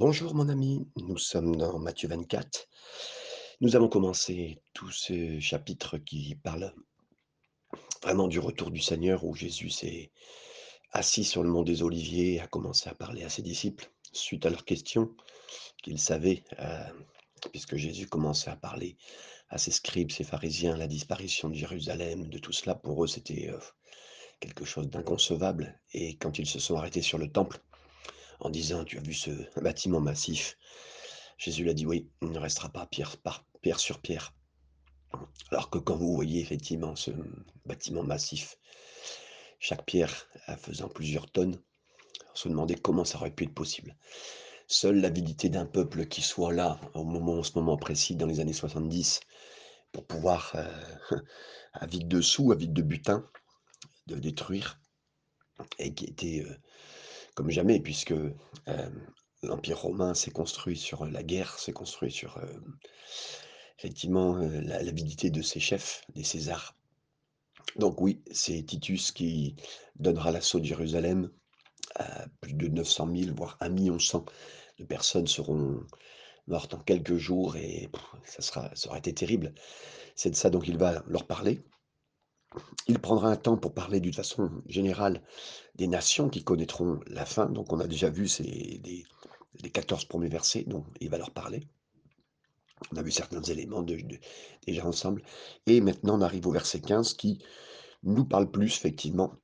Bonjour mon ami, nous sommes dans Matthieu 24. Nous allons commencer tout ce chapitre qui parle vraiment du retour du Seigneur où Jésus s'est assis sur le mont des Oliviers et a commencé à parler à ses disciples suite à leurs questions qu'ils savaient, euh, puisque Jésus commençait à parler à ses scribes, ses pharisiens, la disparition de Jérusalem, de tout cela, pour eux c'était euh, quelque chose d'inconcevable. Et quand ils se sont arrêtés sur le temple, en disant: «Tu as vu ce bâtiment massif?» Jésus lui a dit: «Oui, il ne restera pas pierre sur pierre». Alors que quand vous voyez effectivement ce bâtiment massif, chaque pierre, euh, faisant plusieurs tonnes, on se demandait comment ça aurait pu être possible. Seule l'avidité d'un peuple qui soit là, au moment en ce moment précis, dans les années 70, pour pouvoir, heu, à vide de sous, à vide de butin, de détruire et qui était, heu, comme jamais puisque, l'empire romain s'est construit sur, la guerre, s'est construit sur, hem, effectivement, l'avidité de ses chefs, des Césars. Donc oui, c'est Titus qui donnera l'assaut de Jérusalem. Plus de 900 000, voire 1 100 000 de personnes seront mortes en quelques jours et ça sera ça aurait été terrible. C'est de ça dont il va leur parler. Il prendra un temps pour parler d'une façon générale des nations qui connaîtront la fin. Donc on a déjà vu ces les les 14 premiers versets dont il va leur parler. On a vu certains éléments déjà ensemble et maintenant on arrive au verset 15 qui nous parle plus effectivement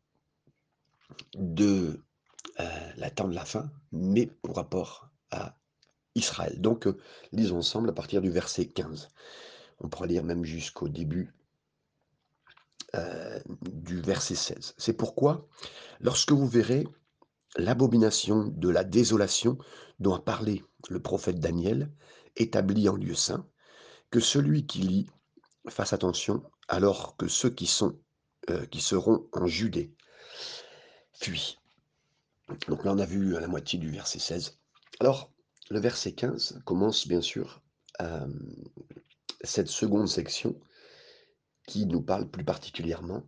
de, heu, la temps de la fin, mais pour rapport à Israël. Donc, heu, lisons ensemble à partir du verset 15. On pourra lire même jusqu'au début heu, du verset 16. C'est pourquoi, lorsque vous verrez l'abomination de la désolation dont a parlé le prophète Daniel, établi en lieu saint, que celui qui lit fasse attention, alors que ceux qui sont, heu, qui seront en Judée fuient. Donc là, on a vu la moitié du verset 16. Alors, le verset 15 commence bien sûr, hem, cette seconde section qui nous parle plus particulièrement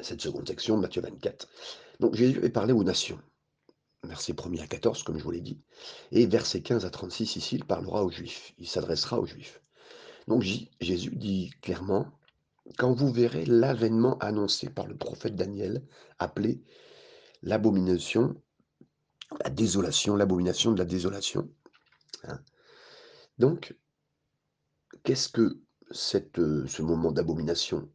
cette seconde section Matthieu 24. Donc Jésus avait parlé aux nations, versets 1 à 14, comme je vous l'ai dit, et versets 15 à 36, ici, il parlera aux Juifs, il s'adressera aux Juifs. Donc Jésus dit clairement, quand vous verrez l'avènement annoncé par le prophète Daniel, appelé l'abomination, la désolation, l'abomination de la désolation. hein. Donc, qu'est-ce que euh, ce moment d'abomination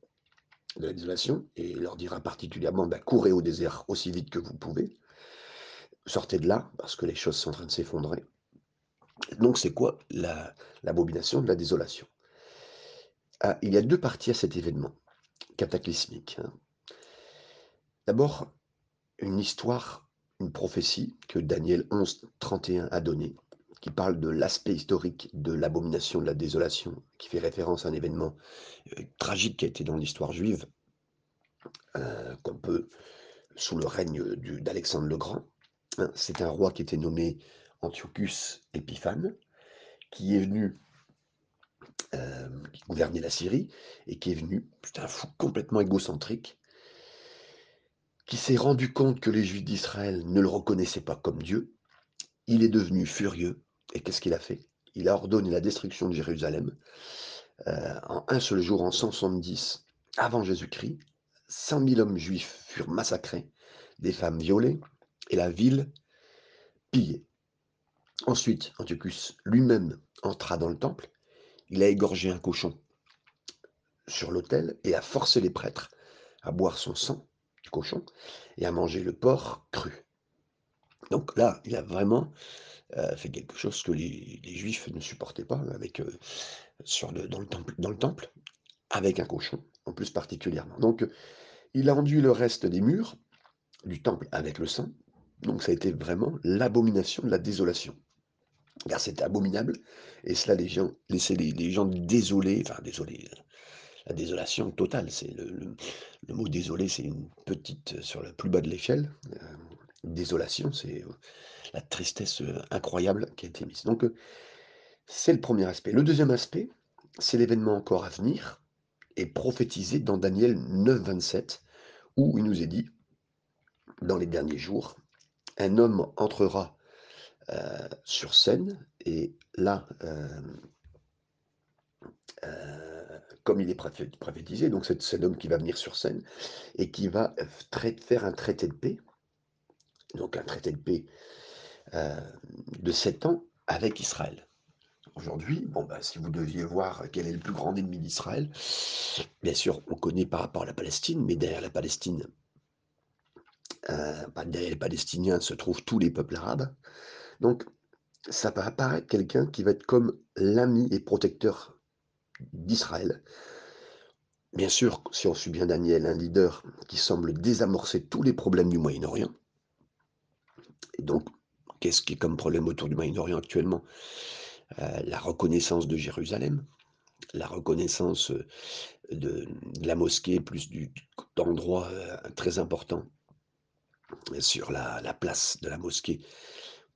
de la désolation Et leur dira particulièrement, bah, courez au désert aussi vite que vous pouvez, sortez de là, parce que les choses sont en train de s'effondrer. Donc c'est quoi la- l'abomination de la désolation? Ah, Il y a deux parties à cet événement cataclysmique. hein. D'abord, une histoire, une prophétie que Daniel 11, 31 a donnée, qui parle de l'aspect historique de l'abomination de la désolation, qui fait référence à un événement euh, tragique qui a été dans l'histoire juive, euh, qu'on peut, sous le règne d'Alexandre le Grand. hein. C'est un roi qui était nommé Antiochus Épiphane, qui est venu, euh, qui gouvernait la Syrie, et qui est venu, c'est un fou complètement égocentrique, qui s'est rendu compte que les Juifs d'Israël ne le reconnaissaient pas comme Dieu. Il est devenu furieux, et qu'est-ce qu'il a fait? Il a ordonné la destruction de Jérusalem euh, en un seul jour, en 170 avant Jésus-Christ. 100 000 hommes juifs furent massacrés, des femmes violées, et la ville pillée. Ensuite, Antiochus lui-même entra dans le temple, il a égorgé un cochon sur l'autel et a forcé les prêtres à boire son sang du cochon et à manger le porc cru. Donc là, il a vraiment euh, fait quelque chose que les, juifs ne supportaient pas avec, euh, sur le, dans, le temple, dans le temple, avec un cochon, en plus particulièrement. Donc, il a enduit le reste des murs du temple avec le sang. Donc ça a été vraiment l'abomination de la désolation. Car c'était abominable, et cela les gens, laissait les, gens désolés, enfin désolés, euh, la désolation totale, c'est le, le- mot désolé, c'est une petite, euh, sur le plus bas de l'échelle, euh, désolation, c'est euh, la tristesse euh, incroyable qui a été mise. Donc euh, c'est le premier aspect. Le deuxième aspect, c'est l'événement encore à venir, et prophétisé dans Daniel 9, 27, où il nous est dit, dans les derniers jours, un homme entrera sur scène et là, comme il est prophétisé, donc c'est cet homme qui va venir sur scène et qui va faire un traité de paix, donc un traité de paix, heu, de 7 ans avec Israël. Aujourd'hui, bon, bah, si vous deviez voir quel est le plus grand ennemi d'Israël, bien sûr, on connaît par rapport à la Palestine, mais derrière la Palestine, heu, bah, derrière les Palestiniens se trouvent tous les peuples arabes. Donc ça va apparaître quelqu'un qui va être comme l'ami et protecteur d'Israël. Bien sûr, si on suit bien Daniel, un leader qui semble désamorcer tous les problèmes du Moyen-Orient. Donc, qu'est-ce qui est comme problème autour du Moyen-Orient actuellement? Heu, la reconnaissance de Jérusalem, la reconnaissance, heu, de la mosquée plus d'endroits, heu, très importants sur la la place de la mosquée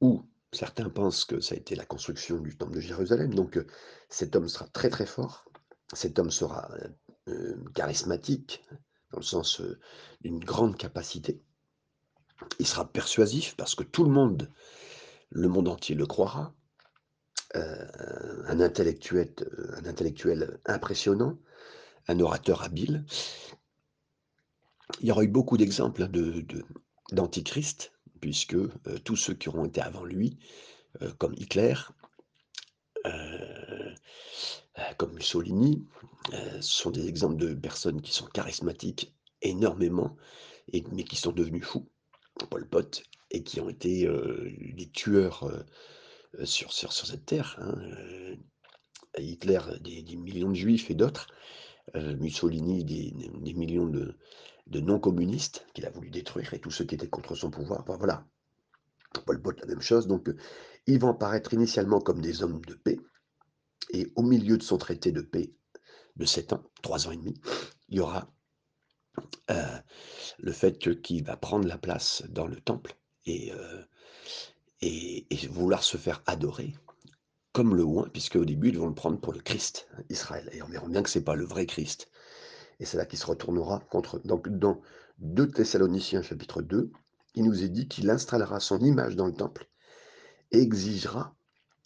où certains pensent que ça a été la construction du temple de Jérusalem. Donc, cet homme sera très, très fort. Cet homme sera, charismatique, dans le sens, d'une grande capacité. Il sera persuasif parce que tout le monde, le monde entier le croira. Intellectuel, heu, un intellectuel impressionnant, un orateur habile. Il y aura eu beaucoup d'exemples, hein, d'antichrist puisque, heu, tous ceux qui auront été avant lui, comme Hitler, comme Mussolini, sont des exemples de personnes qui sont charismatiques énormément mais qui sont devenus fous. Pol Pot et qui ont été, des tueurs, sur sur sur cette terre, hein, Hitler des des millions de juifs et d'autres, Mussolini des des millions de de non communistes qu'il a voulu détruire et tous ceux qui étaient contre son pouvoir. Enfin voilà. Pol Pot la même chose donc, ils vont apparaître initialement comme des hommes de paix et au milieu de son traité de paix de 7 ans, 3 ans et demi, il y aura heu, le fait qu'il va prendre la place dans le temple et et vouloir se faire adorer comme le oint, puisqu'au début, ils vont le prendre pour le Christ, Israël et on verra bien que c'est pas le vrai Christ et c'est là qu'il se retournera contre. Donc dans 2 Thessaloniciens chapitre 2, il nous est dit qu'il installera son image dans le temple et exigera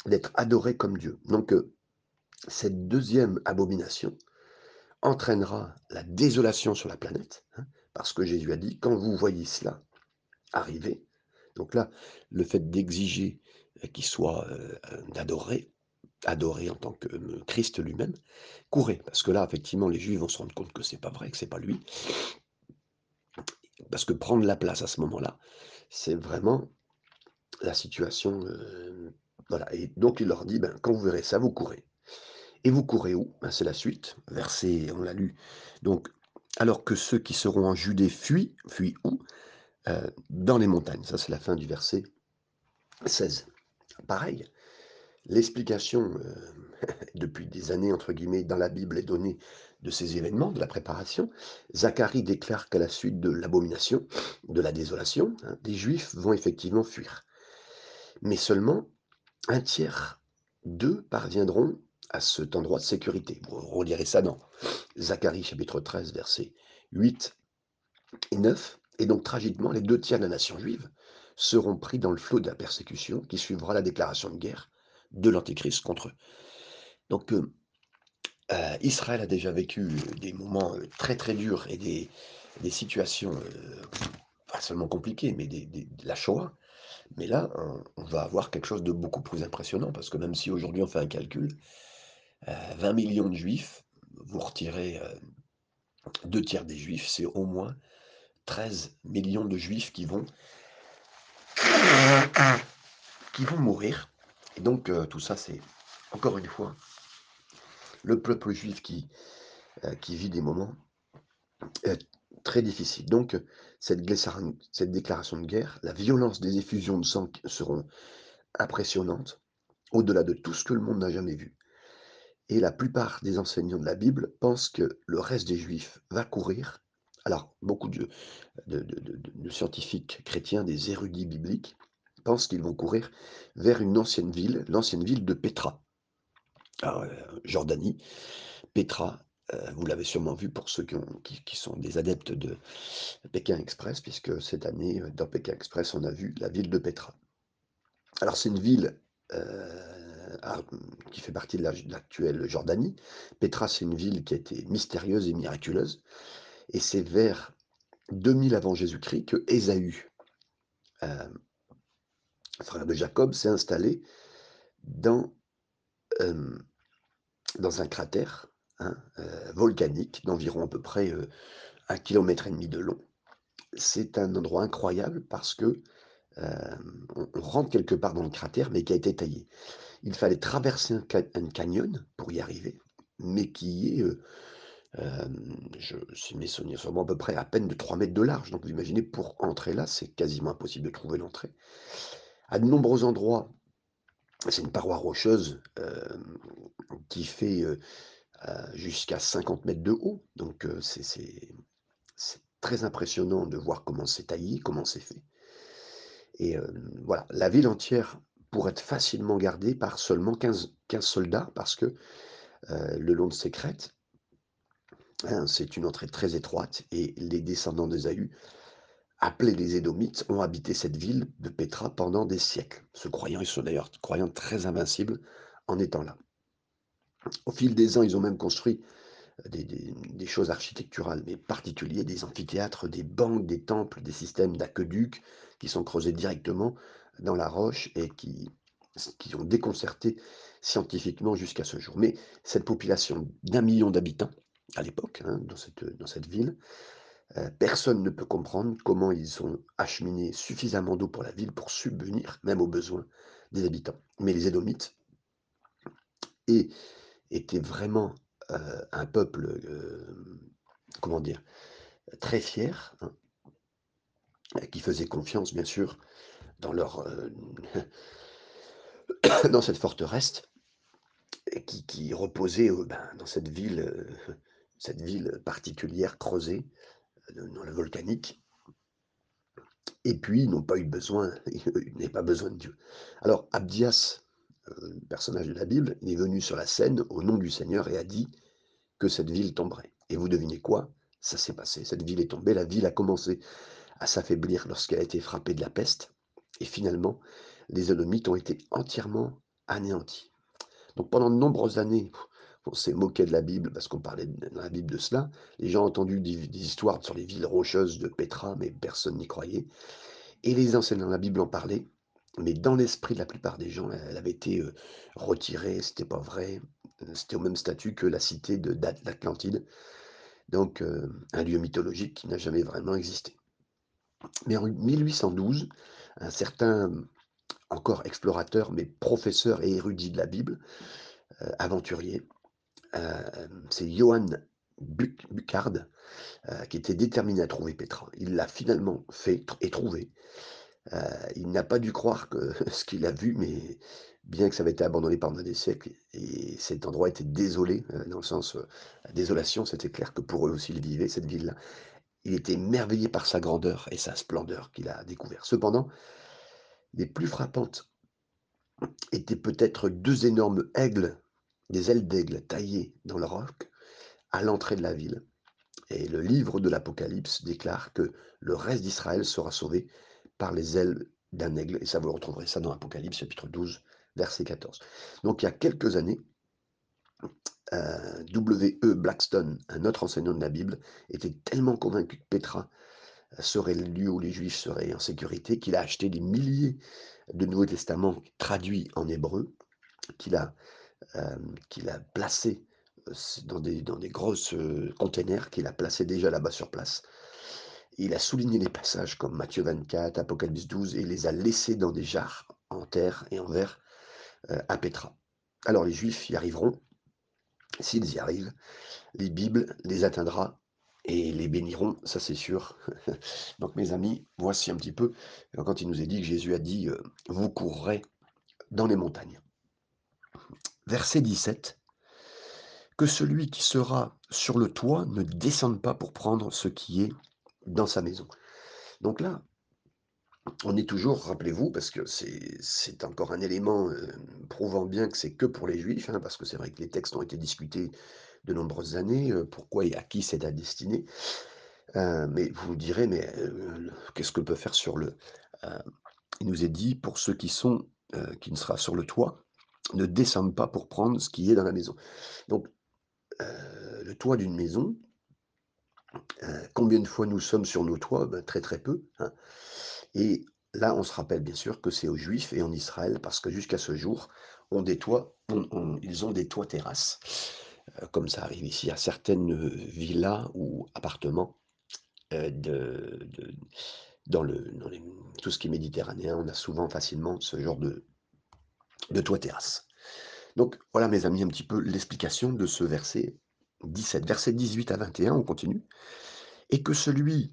d'être adoré comme Dieu. Donc, heu, cette 2e abomination entraînera la désolation sur la planète, hein, parce que Jésus a dit: «Quand vous voyez cela arriver», donc là, le fait d'exiger, qu'il soit, heu, d'adorer, adorer en tant que, heu, Christ lui-même, courez, parce que là, effectivement, les Juifs vont se rendre compte que c'est pas vrai, que c'est pas lui. Parce que prendre la place à ce moment-là, c'est vraiment la situation, heu, voilà et donc il leur dit: «Ben, quand vous verrez ça, vous courez et vous courez où?» ben, c'est la suite, verset on l'a lu, donc: «Alors que ceux qui seront en Judée fuient», fuient où? Heu, dans les montagnes. Ça, c'est la fin du verset 16. Pareil, l'explication, heu, depuis des années entre guillemets dans la Bible est donnée de ces événements, de la préparation. Zacharie déclare qu'à la suite de l'abomination, de la désolation, hein, des Juifs vont effectivement fuir. Mais seulement un tiers d'eux parviendront à cet endroit de sécurité. Vous relirez ça dans Zacharie chapitre 13 versets 8 et 9 et donc tragiquement, les 2 tiers de la nation juive seront pris dans le flot de la persécution qui suivra la déclaration de guerre de l'antéchrist contre eux. Donc, heu heu, Israël a déjà vécu des moments, heu, très, très durs et des des situations, pas seulement compliquées, mais de la Shoah. Mais là, on va avoir quelque chose de beaucoup plus impressionnant parce que même si aujourd'hui on fait un calcul, 20 000 000 de juifs, vous retirez, heu, 2/3 des juifs, c'est au moins 13 000 000 de juifs qui vont mourir et donc, heu, tout ça, c'est encore une fois le peuple juif qui, vit des moments très difficiles. Donc, cette déclaration de guerre, la violence des effusions de sang seront impressionnantes, au-delà de tout ce que le monde n'a jamais vu et la plupart des enseignants de la Bible pensent que le reste des juifs va courir. Alors, beaucoup de scientifiques chrétiens, des érudits bibliques, pensent qu'ils vont courir vers une ancienne ville, l'ancienne ville de Pétra. Alors, heu, Jordanie, Pétra, heu, vous l'avez sûrement vu pour ceux qui qui sont des adeptes de Pékin Express, puisque cette année, dans Pékin Express, on a vu la ville de Pétra. Alors c'est une ville, heu, ar mmh, qui fait partie de la de l'actuelle Jordanie. Pétra, c'est une ville qui a été mystérieuse et miraculeuse et c'est vers 2000 avant Jésus-Christ que Ésaü, hem, frère de Jacob, s'est installé dans, hem, dans un cratère, hein, volcanique d'environ à peu près, 1 kilomètre et demi de long. C'est un endroit incroyable parce que, hem, on rentre quelque part dans le cratère, mais qui a été taillé. Il fallait traverser un ca un canyon pour y arriver, mais qui est, heu, hem, je si mes souvenirs sont à peu près à peine de 3 mètres de large. Donc vous imaginez pour entrer là, c'est quasiment impossible de trouver l'entrée. À de nombreux endroits, c'est une paroi rocheuse, qui fait, jusqu'à 50 mètres de haut. Donc c'est très impressionnant de voir comment c'est taillé, comment c'est fait et voilà, la ville entière pourrait être facilement gardée par seulement 15- 15 soldats parce que, le long de ces crêtes hein, c'est une entrée très étroite et les descendants d'Ésaü, appelés les Édomites, ont habité cette ville de Pétra pendant des siècles. Se croyant ils sont d'ailleurs croyant très invincibles en étant là. Au fil des ans, ils ont même construit des choses architecturales, mais particuliers, des amphithéâtres, des banques, des temples, des systèmes d'aqueducs qui sont creusés directement dans la roche et qui qui ont déconcerté scientifiquement jusqu'à ce jour. Mais cette population d'1 000 000 d'habitants, à l'époque, hein, dans cette, dans cette ville, heu, personne ne peut comprendre comment ils ont acheminé suffisamment d'eau pour la ville pour subvenir même aux besoins des habitants. Mais les Édomites étaient vraiment, heu, un peuple, hem, comment dire? Très fier, hein qui faisait confiance bien sûr dans leur, heu, dans cette forteresse qui qui reposait, heu, ben, dans cette ville, heu, cette ville particulière creusée, dans le volcanique. Et puis ils n'ont pas eu besoin, ils n'avaient pas besoin de Dieu. Alors Abdias, personnage de la Bible, est venu sur la scène au nom du Seigneur et a dit que cette ville tomberait. Et vous devinez quoi? Ça s'est passé, cette ville est tombée, la ville a commencé à s'affaiblir lorsqu'elle a été frappée de la peste et finalement les Édomites ont été entièrement anéantis. Donc pendant de nombreuses années, on s'est moqué de la Bible parce qu'on parlait d dans la Bible de cela. Les gens ont entendu des histoires sur les villes rocheuses de Pétra, mais personne n'y croyait et les enseignants de la Bible en parlaient, mais dans l'esprit de la plupart des gens, elle avait été, heu, retirée, c'était pas vrai, c'était au même statut que la cité de d'At d'Atlantide, donc heu, un lieu mythologique qui n'a jamais vraiment existé. Mais en 1812, un certain, encore explorateur, mais professeur et érudit de la Bible, heu, aventurier, hem, c'est Johann Buc Buchard, heu, qui était déterminé à trouver Pétra. Il l'a finalement fait et trouvé. Il n'a pas dû croire que ce qu'il a vu, mais bien que ça avait été abandonné pendant des siècles et cet endroit était désolé, dans le sens, désolation, c'était clair que pour eux aussi ils vivaient cette ville-là. Il était émerveillé par sa grandeur et sa splendeur qu'il a découvert. Cependant les plus frappantes étaient peut-être 2 énormes aigles, des ailes d'aigle taillées dans le roc à l'entrée de la ville et le livre de l'Apocalypse déclare que le reste d'Israël sera sauvé par les ailes d'un aigle et ça vous retrouverez ça dans Apocalypse chapitre 12 verset 14. Donc il y a quelques années heu, W. E. Blackstone, un autre enseignant de la Bible, était tellement convaincu que Pétra serait le lieu où les Juifs seraient en sécurité, qu'il a acheté des milliers de Nouveaux Testaments traduits en hébreu, qu'il a, hem, qu'il a placés, heu, s dans des dans des grosses, containers qu'il a placés déjà là-bas sur place. Il a souligné les passages comme Matthieu 24, Apocalypse 12 et les a laissés dans des jarres en terre et en verre, à Pétra. Alors les Juifs y arriveront, s'ils y arrivent, les Bibles les atteindra et les béniront, ça c'est sûr. Donc mes amis, voici un petit peu quand il nous est dit que Jésus a dit, heu: «Vous courrez dans les montagnes». Verset 17 «Que celui qui sera sur le toit ne descende pas pour prendre ce qui est dans sa maison». Donc là on est toujours, rappelez-vous, parce que c'est encore un élément, prouvant bien que c'est que pour les Juifs, hein, parce que c'est vrai que les textes ont été discutés de nombreuses années, pourquoi et à qui c'est à destiné. Heu, mais vous direz: «Mais qu'est-ce que peut faire sur le» heu, il nous est dit: «Pour ceux qui sont heu, qui ne sera sur le toit, ne descende pas pour prendre ce qui est dans la maison. Donc, le toit d'une maison, combien de fois nous sommes sur nos toits? Bah, très, très peu, hein et là, on se rappelle bien sûr que c'est aux Juifs et en Israël parce que jusqu'à ce jour, ont des toits on on ils ont des toits terrasses, heu, comme ça arrive ici à certaines, heu, villas ou appartements, heu, de dans le tout ce qui est méditerranéen, on a souvent facilement ce genre de de toit terrasse. Donc voilà mes amis un petit peu l'explication de ce verset 17. Verset 18 à 21, on continue. Et que celui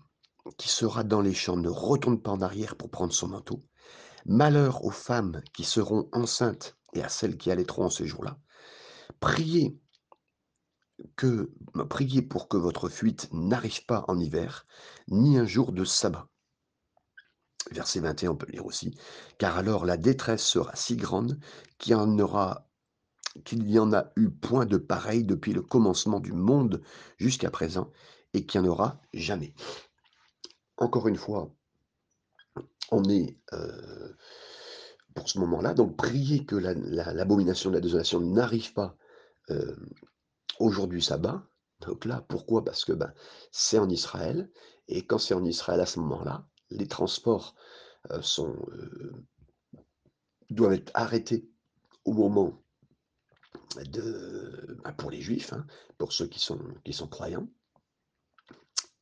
qui sera dans les champs ne retourne pas en arrière pour prendre son manteau. Malheur aux femmes qui seront enceintes et à celles qui allaiteront en ce jour-là. Priez priez pour que votre fuite n'arrive pas en hiver, ni un jour de sabbat. Verset 21, on peut lire aussi. Car alors la détresse sera si grande qu'il n'y en a eu point de pareil depuis le commencement du monde jusqu'à présent et qu'il n'y en aura jamais. Encore une fois, on est euh, pour ce moment-là, donc prier que la- la- l'abomination de la désolation n'arrive pas euh, aujourd'hui sabbat. Donc là, pourquoi? Parce que ben, c'est en Israël, et quand c'est en Israël à ce moment-là, les transports euh, sont, doivent être arrêtés au moment ben, pour les juifs, hein, pour ceux qui sont croyants.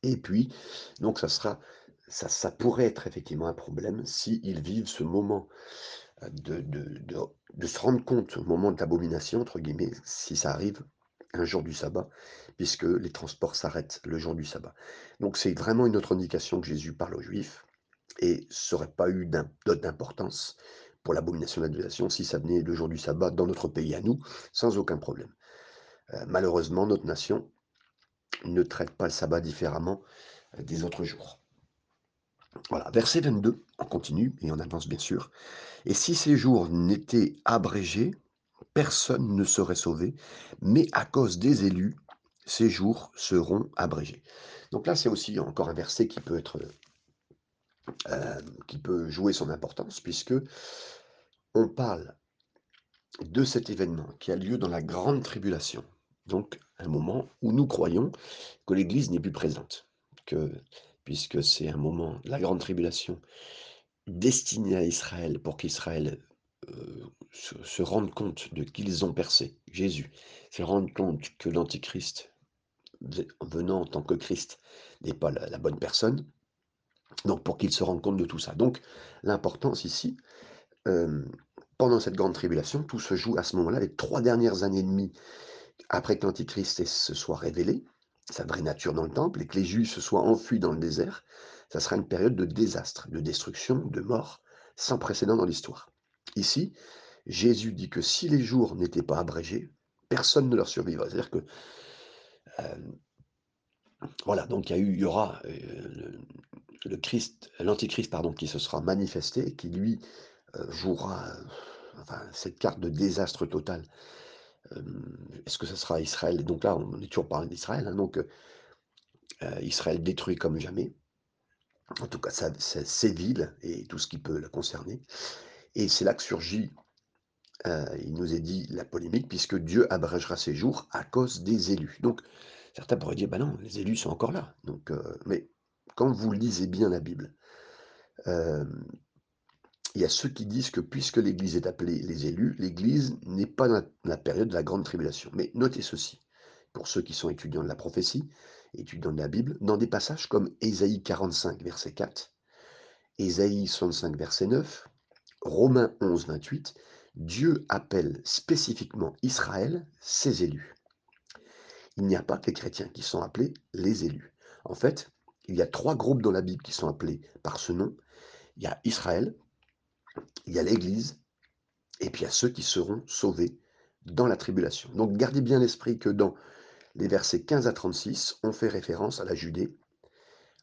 Et puis, donc ça sera, ça, ça pourrait être effectivement un problème s'ils vivent ce moment de, de, de, de se rendre compte au moment de l'abomination, entre guillemets, si ça arrive un jour du sabbat, puisque les transports s'arrêtent le jour du sabbat. Donc c'est vraiment une autre indication que Jésus parle aux Juifs, et ça n'aurait pas eu d'im- d'importance pour l'abomination de la désolation si ça venait le jour du sabbat dans notre pays à nous, sans aucun problème. Malheureusement, notre nation ne traite pas le sabbat différemment euh, des autres jours. Voilà, verset 22, on continue et on avance bien sûr. Et si ces jours n'étaient abrégés, personne ne serait sauvé, mais à cause des élus, ces jours seront abrégés. Donc là, c'est aussi encore un verset qui peut être, euh, qui peut jouer son importance, puisque on parle de cet événement qui a lieu dans la grande tribulation. Donc, moment où nous croyons que l'Église n'est plus présente, que puisque c'est un moment, la grande tribulation, destiné à Israël pour qu'Israël euh, se, rende compte de qu'ils ont percé, Jésus, se rende compte que l'Antichrist, venant en tant que Christ, n'est pas la, la bonne personne, donc pour qu'ils se rendent compte de tout ça. Donc l'importance ici, euh, pendant cette grande tribulation, tout se joue à ce moment-là, les trois dernières années et demie après que l'Antichrist se soit révélé, sa vraie nature dans le temple, et que les Juifs se soient enfuis dans le désert, ça sera une période de désastre, de destruction, de mort, sans précédent dans l'histoire. Ici, Jésus dit que si les jours n'étaient pas abrégés, personne ne leur survivra. C'est-à-dire que, euh, voilà, donc il y, aura euh, l'Antichrist, pardon, qui se sera manifesté, qui lui euh, jouera cette carte de désastre total. Est-ce que ce sera Israël? Donc là, on est toujours parlé d'Israël. Hein, donc, Israël détruit comme jamais. En tout cas, ça, ça, ses villes et tout ce qui peut la concerner. Et c'est là que surgit Euh, il nous est dit la polémique, puisque Dieu abrégera ses jours à cause des élus. Donc, certains pourraient dire, bah non, les élus sont encore là. Donc, mais quand vous lisez bien la Bible, il y a ceux qui disent que puisque l'Église est appelée les élus, l'Église n'est pas dans la période de la grande tribulation. Mais notez ceci, pour ceux qui sont étudiants de la prophétie, étudiants de la Bible, dans des passages comme Ésaïe 45, verset 4, Ésaïe 65, verset 9, Romains 11, 28, Dieu appelle spécifiquement Israël ses élus. Il n'y a pas que les chrétiens qui sont appelés les élus. En fait, il y a trois groupes dans la Bible qui sont appelés par ce nom. Il y a Israël, il y a l'Église, et puis il y a ceux qui seront sauvés dans la tribulation. Donc gardez bien l'esprit que dans les versets 15 à 36, on fait référence à la Judée,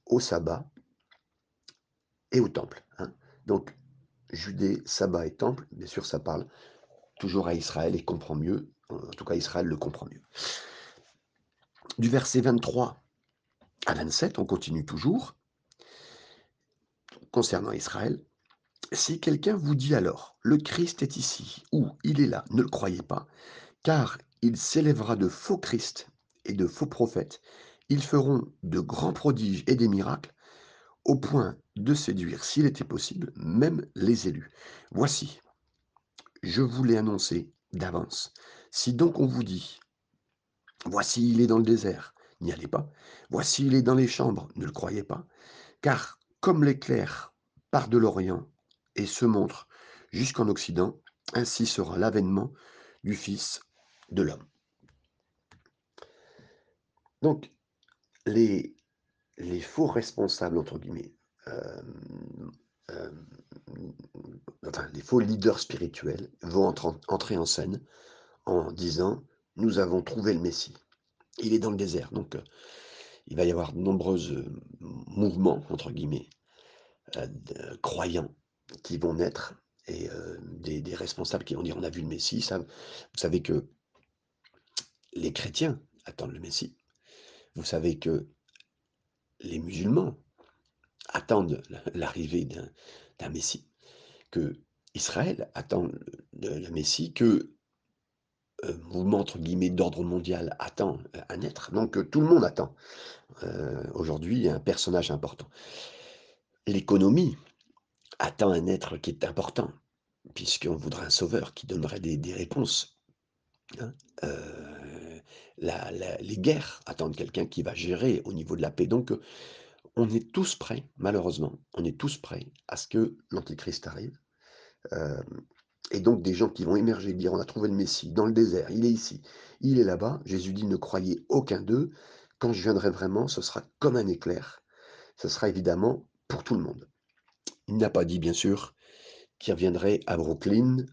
au sabbat et au temple. Hein. Donc Judée, sabbat et temple, bien sûr ça parle toujours à Israël et comprend mieux, en tout cas Israël le comprend mieux. Du verset 23 à 27, on continue toujours, concernant Israël. Si quelqu'un vous dit alors, le Christ est ici, ou il est là, ne le croyez pas, car il s'élèvera de faux Christ et de faux prophètes. Ils feront de grands prodiges et des miracles, au point de séduire, s'il était possible, même les élus. Voici, je vous l'ai annoncé d'avance. Si donc on vous dit, voici il est dans le désert, n'y allez pas. Voici il est dans les chambres, ne le croyez pas. Car comme l'éclair part de l'Orient et se montre jusqu'en Occident, ainsi sera l'avènement du Fils de l'homme. Donc, les, les faux responsables, entre guillemets, euh, euh, enfin, les faux leaders spirituels vont entrer en scène en disant Nous avons trouvé le Messie. Il est dans le désert. Donc, euh, il va y avoir de nombreux mouvements, entre guillemets, croyants qui vont naître et des, des, responsables qui vont dire On a vu le Messie. Vous savez que les chrétiens attendent le Messie. Vous savez que les musulmans attendent l'arrivée d'un Messie, que Israël attend le, Messie, que euh, mouvement entre guillemets d'ordre mondial attend un être, donc euh, tout le monde attend euh, aujourd'hui un personnage important. L'économie attend un être qui est important, puisqu'on voudrait un sauveur qui donnerait des, réponses. Hein. les guerres attendent quelqu'un qui va gérer au niveau de la paix. Donc, on est tous prêts, malheureusement, on est tous prêts à ce que l'Antichrist arrive. Euh, et donc des gens qui vont émerger, dire on a trouvé le Messie dans le désert, il est ici, il est là-bas. Jésus dit ne croyez aucun d'eux. Quand je viendrai vraiment, ce sera comme un éclair. Ce sera évidemment pour tout le monde. Il n'a pas dit, bien sûr, qu'il reviendrait à Brooklyn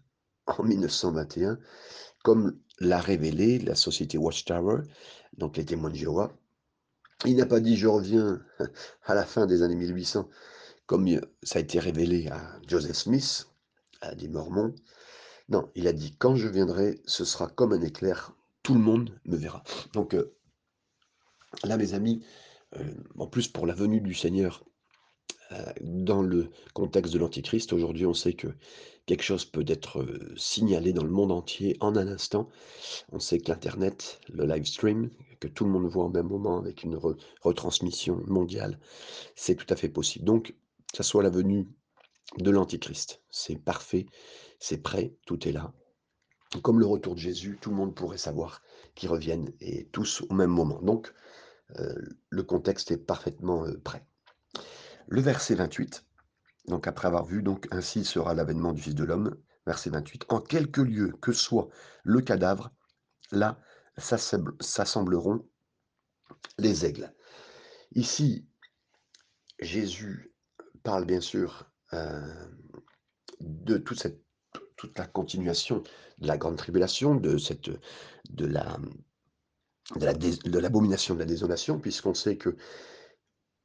en 1921, comme l'a révélé la société Watchtower, donc les témoins de Jéhovah, il n'a pas dit je reviens à la fin des années 1800, comme ça a été révélé à Joseph Smith, à des Mormons. Non, il a dit quand je viendrai, ce sera comme un éclair, tout le monde me verra. Donc euh, là, mes amis, euh, en plus pour la venue du Seigneur, euh, dans le contexte de l'Antichrist, aujourd'hui on sait que quelque chose peut être signalé dans le monde entier en un instant. On sait que l'Internet, le live stream, que tout le monde voit au même moment avec une retransmission mondiale, c'est tout à fait possible. Donc, que ce soit la venue de l'Antichrist, c'est parfait, c'est prêt, tout est là. Comme le retour de Jésus, tout le monde pourrait savoir qu'ils reviennent et tous au même moment. Donc, le contexte est parfaitement prêt. Le verset 28, donc après avoir vu, donc ainsi sera l'avènement du Fils de l'homme, verset 28, en quelque lieu que soit le cadavre, là s'assembleront les aigles. Ici, Jésus parle bien sûr euh, de toute, toute la continuation de la grande tribulation, de, cette, de la de l'abomination de, la désolation, puisqu'on sait que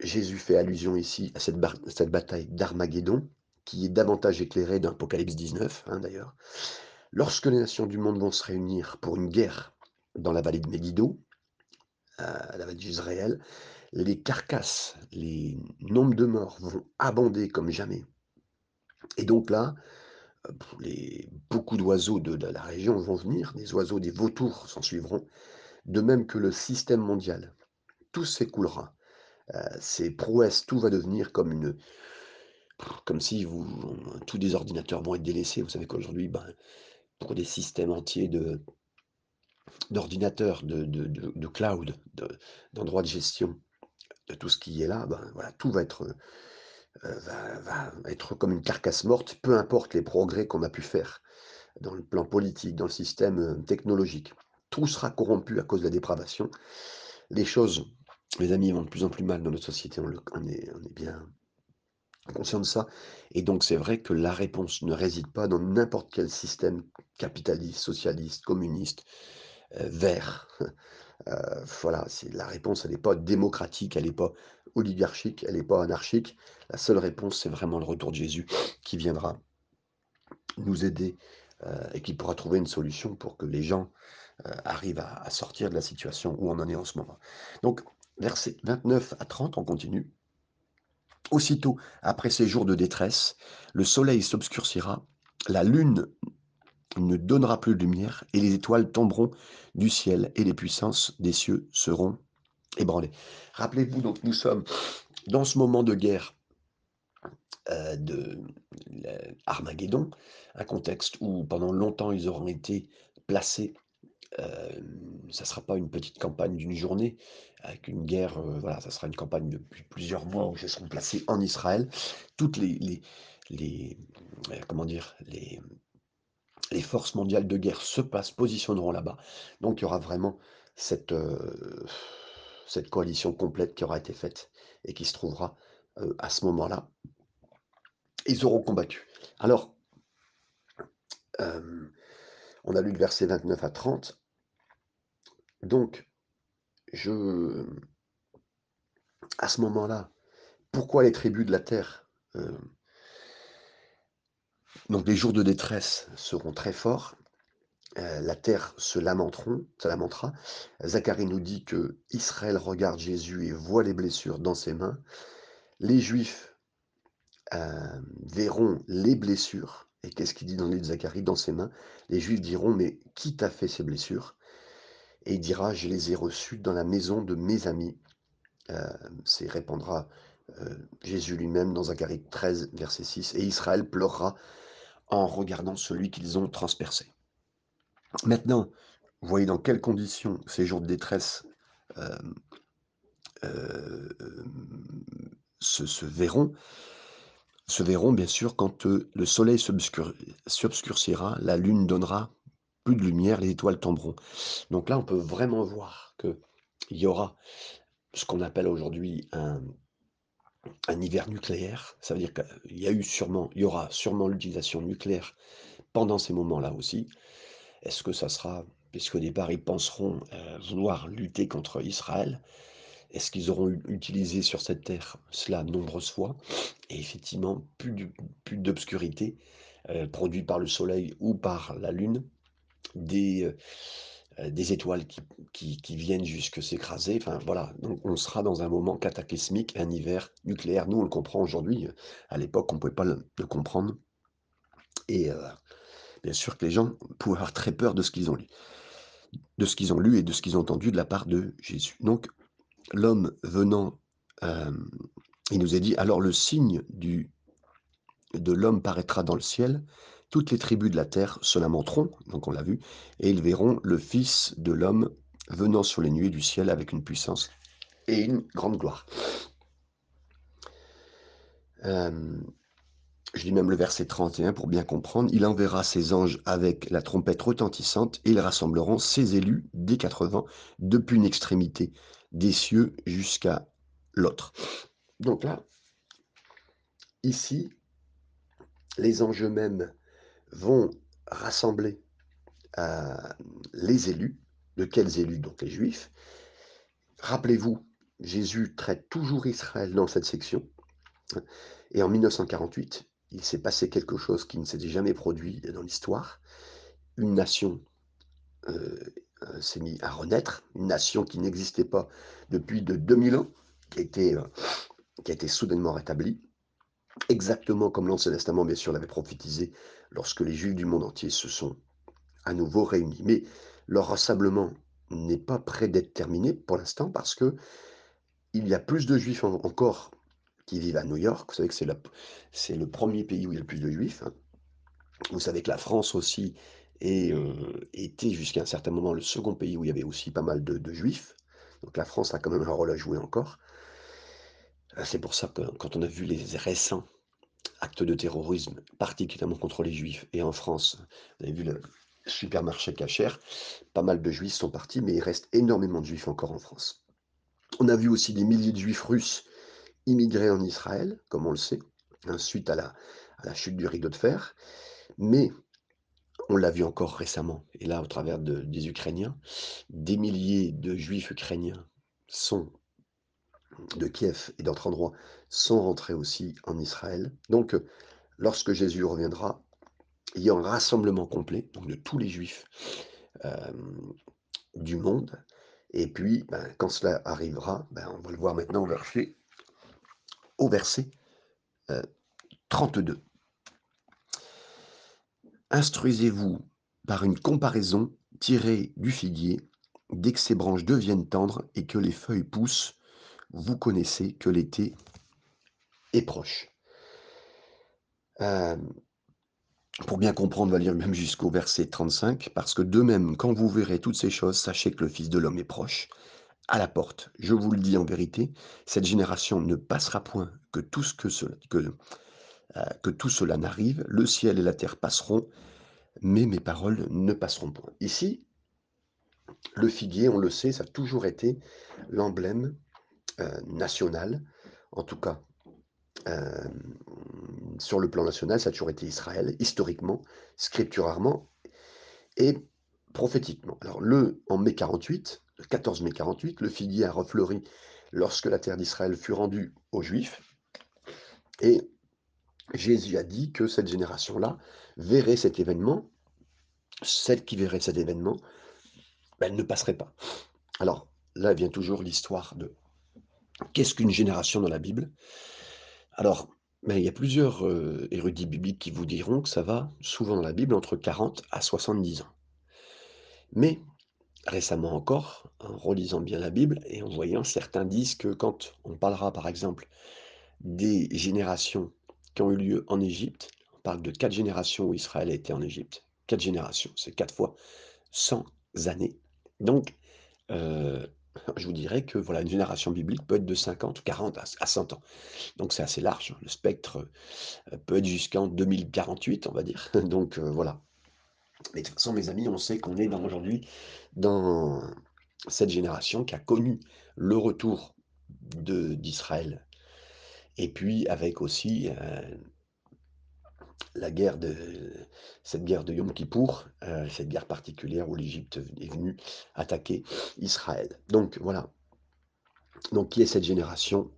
Jésus fait allusion ici à cette, bataille d'Armageddon, qui est davantage éclairée dans Apocalypse 19, hein, d'ailleurs. Lorsque les nations du monde vont se réunir pour une guerre dans la vallée de Megiddo, à la vallée d'Israël, les carcasses, les nombres de morts vont abonder comme jamais. Et donc là, euh, beaucoup d'oiseaux de, la région vont venir, des oiseaux, des vautours s'en suivront, de même que le système mondial. Tout s'écoulera. Euh, ces prouesses, tout va devenir comme une, comme si vous, tous des ordinateurs vont être délaissés. Vous savez qu'aujourd'hui, ben, pour des systèmes entiers de, d'ordinateurs, de, de, de, cloud, d'endroits de, gestion, de tout ce qui est là, ben, voilà, tout va être, euh, va, être comme une carcasse morte, peu importe les progrès qu'on a pu faire dans le plan politique, dans le système euh, technologique. Tout sera corrompu à cause de la dépravation. Les choses, les amis, vont de plus en plus mal dans notre société, on, est, bien conscient de ça. Et donc c'est vrai que la réponse ne réside pas dans n'importe quel système capitaliste, socialiste, communiste, euh, vert. Euh, voilà, la réponse, elle n'est pas démocratique, elle n'est pas oligarchique, elle n'est pas anarchique. La seule réponse, c'est vraiment le retour de Jésus qui viendra nous aider euh, et qui pourra trouver une solution pour que les gens arrivent à, à, sortir de la situation où on en est en ce moment. Donc, versets 29 à 30, on continue. Aussitôt après ces jours de détresse, le soleil s'obscurcira, la lune ne donnera plus de lumière, et les étoiles tomberont du ciel, et les puissances des cieux seront ébranlées. Rappelez-vous, donc nous sommes dans ce moment de guerre euh, de Armageddon, un contexte où pendant longtemps ils auront été placés ça ne sera pas une petite campagne d'une journée avec une guerre, voilà, ça sera une campagne de plusieurs mois où ils seront placés en Israël. Toutes les les les, comment dire? Les les forces mondiales de guerre se positionneront là-bas. Donc il y aura vraiment cette, cette coalition complète qui aura été faite et qui se trouvera, à ce moment-là. Ils auront combattu. Alors, on a lu le verset 29 à 30. Donc, je à ce moment-là, pourquoi les tribus de la terre, euh, donc les jours de détresse seront très forts, euh, la terre se lamenteront, se lamentera. Zacharie nous dit que Israël regarde Jésus et voit les blessures dans ses mains. Les Juifs euh, verront les blessures. Et qu'est-ce qu'il dit dans l'île de Zacharie Dans ses mains. Les Juifs diront, mais qui t'a fait ces blessures? Et il dira, je les ai reçus dans la maison de mes amis. Euh, c'est répondra euh, Jésus lui-même dans Zacharie 13, verset 6. Et Israël pleurera en regardant celui qu'ils ont transpercé. Maintenant, vous voyez dans quelles conditions ces jours de détresse euh, se, se, verront. Se verront bien sûr quand le soleil s'obscurcira, la lune donnera plus de lumière, les étoiles tomberont. Donc là, on peut vraiment voir qu'il y aura ce qu'on appelle aujourd'hui un, hiver nucléaire. Ça veut dire qu'il y a eu sûrement, il y aura sûrement l'utilisation nucléaire pendant ces moments-là aussi. Est-ce que ça sera, puisqu'au départ ils penseront euh, vouloir lutter contre Israël, est-ce qu'ils auront utilisé sur cette terre cela nombreuses fois? Et effectivement, plus d'obscurité euh, produite par le soleil ou par la lune des, des étoiles qui, viennent jusque s'écraser. Enfin voilà, donc on sera dans un moment cataclysmique, un hiver nucléaire. Nous, on le comprend aujourd'hui. À l'époque, on ne pouvait pas le, comprendre. Et bien sûr que les gens pouvaient avoir très peur de ce qu'ils ont lu, de ce qu'ils ont lu et de ce qu'ils ont entendu de la part de Jésus. Donc, l'homme venant, il nous a dit, alors le signe du, de l'homme paraîtra dans le ciel, toutes les tribus de la terre se lamenteront, donc on l'a vu, et ils verront le Fils de l'homme venant sur les nuées du ciel avec une puissance et une grande gloire. Euh, je lis même le verset 31 pour bien comprendre. Il enverra ses anges avec la trompette retentissante et ils rassembleront ses élus des quatre vents depuis une extrémité des cieux jusqu'à l'autre. Donc là, ici, les anges eux-mêmes vont rassembler euh, les élus. De quels élus Donc les juifs? Rappelez-vous, Jésus traite toujours Israël dans cette section. Et en 1948, il s'est passé quelque chose qui ne s'était jamais produit dans l'histoire. Une nation euh, euh, s'est mise à renaître, une nation qui n'existait pas depuis de 2000 ans, qui a été, qui a été soudainement rétablie exactement comme l'Ancien Testament, bien sûr, l'avait prophétisé lorsque les Juifs du monde entier se sont à nouveau réunis. Mais leur rassemblement n'est pas prêt d'être terminé pour l'instant parce que il y a plus de Juifs encore qui vivent à New York. Vous savez que c'est le premier pays où il y a le plus de Juifs. Hein. Vous savez que la France aussi euh, était jusqu'à un certain moment le second pays où il y avait aussi pas mal de, Juifs. Donc la France a quand même un rôle à jouer encore. C'est pour ça que quand on a vu les récents actes de terrorisme, particulièrement contre les juifs, et en France, vous avez vu le supermarché cachère, pas mal de juifs sont partis, mais il reste énormément de juifs encore en France. On a vu aussi des milliers de juifs russes immigrés en Israël, comme on le sait, hein, suite à la, chute du rideau de fer, mais on l'a vu encore récemment, et là au travers de, des Ukrainiens, des milliers de juifs ukrainiens sont de Kiev et d'autres endroits sont rentrés aussi en Israël. Donc, euh, lorsque Jésus reviendra, il y a un rassemblement complet de tous les juifs euh, du monde. Et puis, ben, quand cela arrivera, ben, on va le voir maintenant au verset, au verset 32. Instruisez-vous par une comparaison tirée du figuier, dès que ses branches deviennent tendres et que les feuilles poussent, vous connaissez que l'été est proche. Euh, pour bien comprendre, on va lire même jusqu'au verset 35, parce que de même, quand vous verrez toutes ces choses, sachez que le Fils de l'homme est proche, à la porte. Je vous le dis en vérité, cette génération ne passera point que tout, ce que, cela, que, euh, que tout cela n'arrive. Le ciel et la terre passeront, mais mes paroles ne passeront point. Ici, le figuier, on le sait, ça a toujours été l'emblème euh, national, en tout cas sur le plan national, ça a toujours été Israël, historiquement, scripturairement et prophétiquement. Alors le, en mai 48, le 14 mai 48, le figuier a refleuri lorsque la terre d'Israël fut rendue aux Juifs, et Jésus a dit que cette génération-là verrait cet événement, celle qui verrait cet événement, ben, elle ne passerait pas. Alors là vient toujours l'histoire de qu'est-ce qu'une génération dans la Bible? Alors, il y a plusieurs euh, érudits bibliques qui vous diront que ça va, souvent dans la Bible, entre 40 à 70 ans. Mais, récemment encore, en relisant bien la Bible et en voyant, certains disent que quand on parlera, par exemple, des générations qui ont eu lieu en Égypte, on parle de quatre générations où Israël a été en Égypte. Quatre générations, c'est quatre fois 100 années. Donc, euh, je vous dirais que voilà, une génération biblique peut être de 50, 40 à 100 ans. Donc c'est assez large. Hein. Le spectre euh, peut être jusqu'en 2048, on va dire. Donc euh, voilà. Mais de toute façon, mes amis, on sait qu'on est aujourd'hui dans cette génération qui a connu le retour d'Israël. Et puis avec aussi euh, la guerre de cette guerre de Yom Kippour, euh, cette guerre particulière où l'Égypte est venue attaquer Israël. Donc voilà. Donc qui est cette génération?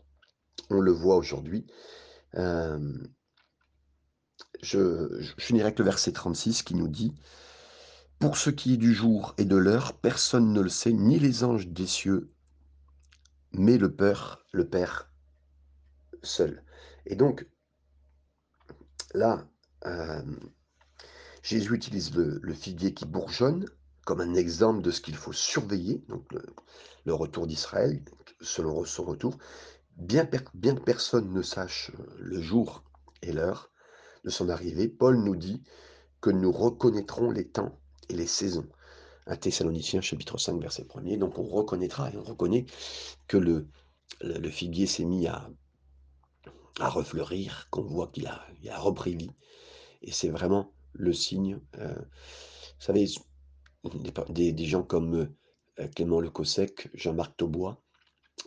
On le voit aujourd'hui. Euh, je, je finirai avec le verset 36 qui nous dit Pour ce qui est du jour et de l'heure, personne ne le sait, ni les anges des cieux, mais le Père, le Père seul. Et donc, là, euh, Jésus utilise le, figuier qui bourgeonne comme un exemple de ce qu'il faut surveiller, donc le, retour d'Israël, selon son retour, bien, que personne ne sache euh, le jour et l'heure de son arrivée, Paul nous dit que nous reconnaîtrons les temps et les saisons. Un Thessaloniciens chapitre 5 verset 1er, donc on reconnaîtra et on reconnaît que le, figuier s'est mis à, à refleurir, qu'on voit qu'il a, il a repris vie, et c'est vraiment le signe. Euh, vous savez, des, gens comme euh, Clément Le Cossec, Jean-Marc Taubois,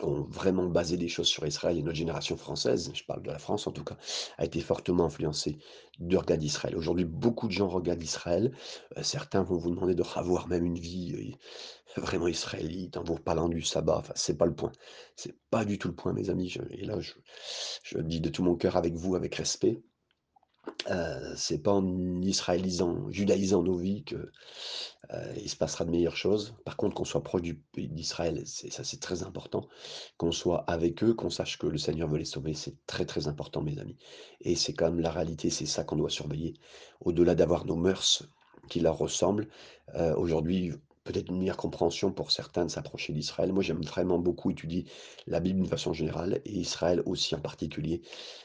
ont vraiment basé des choses sur Israël et notre génération française, je parle de la France en tout cas, a été fortement influencée du regard d'Israël. Aujourd'hui, beaucoup de gens regardent Israël. Euh, certains vont vous demander de avoir même une vie vraiment israélite en vous parlant du sabbat. Enfin, c'est pas le point. C'est pas du tout le point, mes amis. et là, je, dis de tout mon cœur avec vous, avec respect. Euh, c'est pas en israélisant, judaïsant nos vies que euh, il se passera de meilleures choses. Par contre, qu'on soit proche du pays d'Israël, ça c'est très important. Qu'on soit avec eux, qu'on sache que le Seigneur veut les sauver, c'est très très important, mes amis. Et c'est quand même la réalité, c'est ça qu'on doit surveiller. Au-delà d'avoir nos mœurs qui leur ressemblent, euh, aujourd'hui, peut-être une meilleure compréhension pour certains de s'approcher d'Israël. Moi, j'aime vraiment beaucoup étudier la Bible d'une façon générale et Israël aussi en particulier.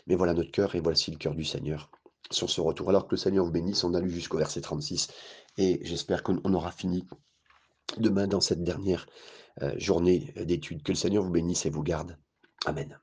Mais voilà notre cœur et voici le cœur du Seigneur sur ce retour. Alors que le Seigneur vous bénisse, on a lu jusqu'au verset 36 et j'espère qu'on aura fini demain dans cette dernière euh, journée d'études. Que le Seigneur vous bénisse et vous garde. Amen.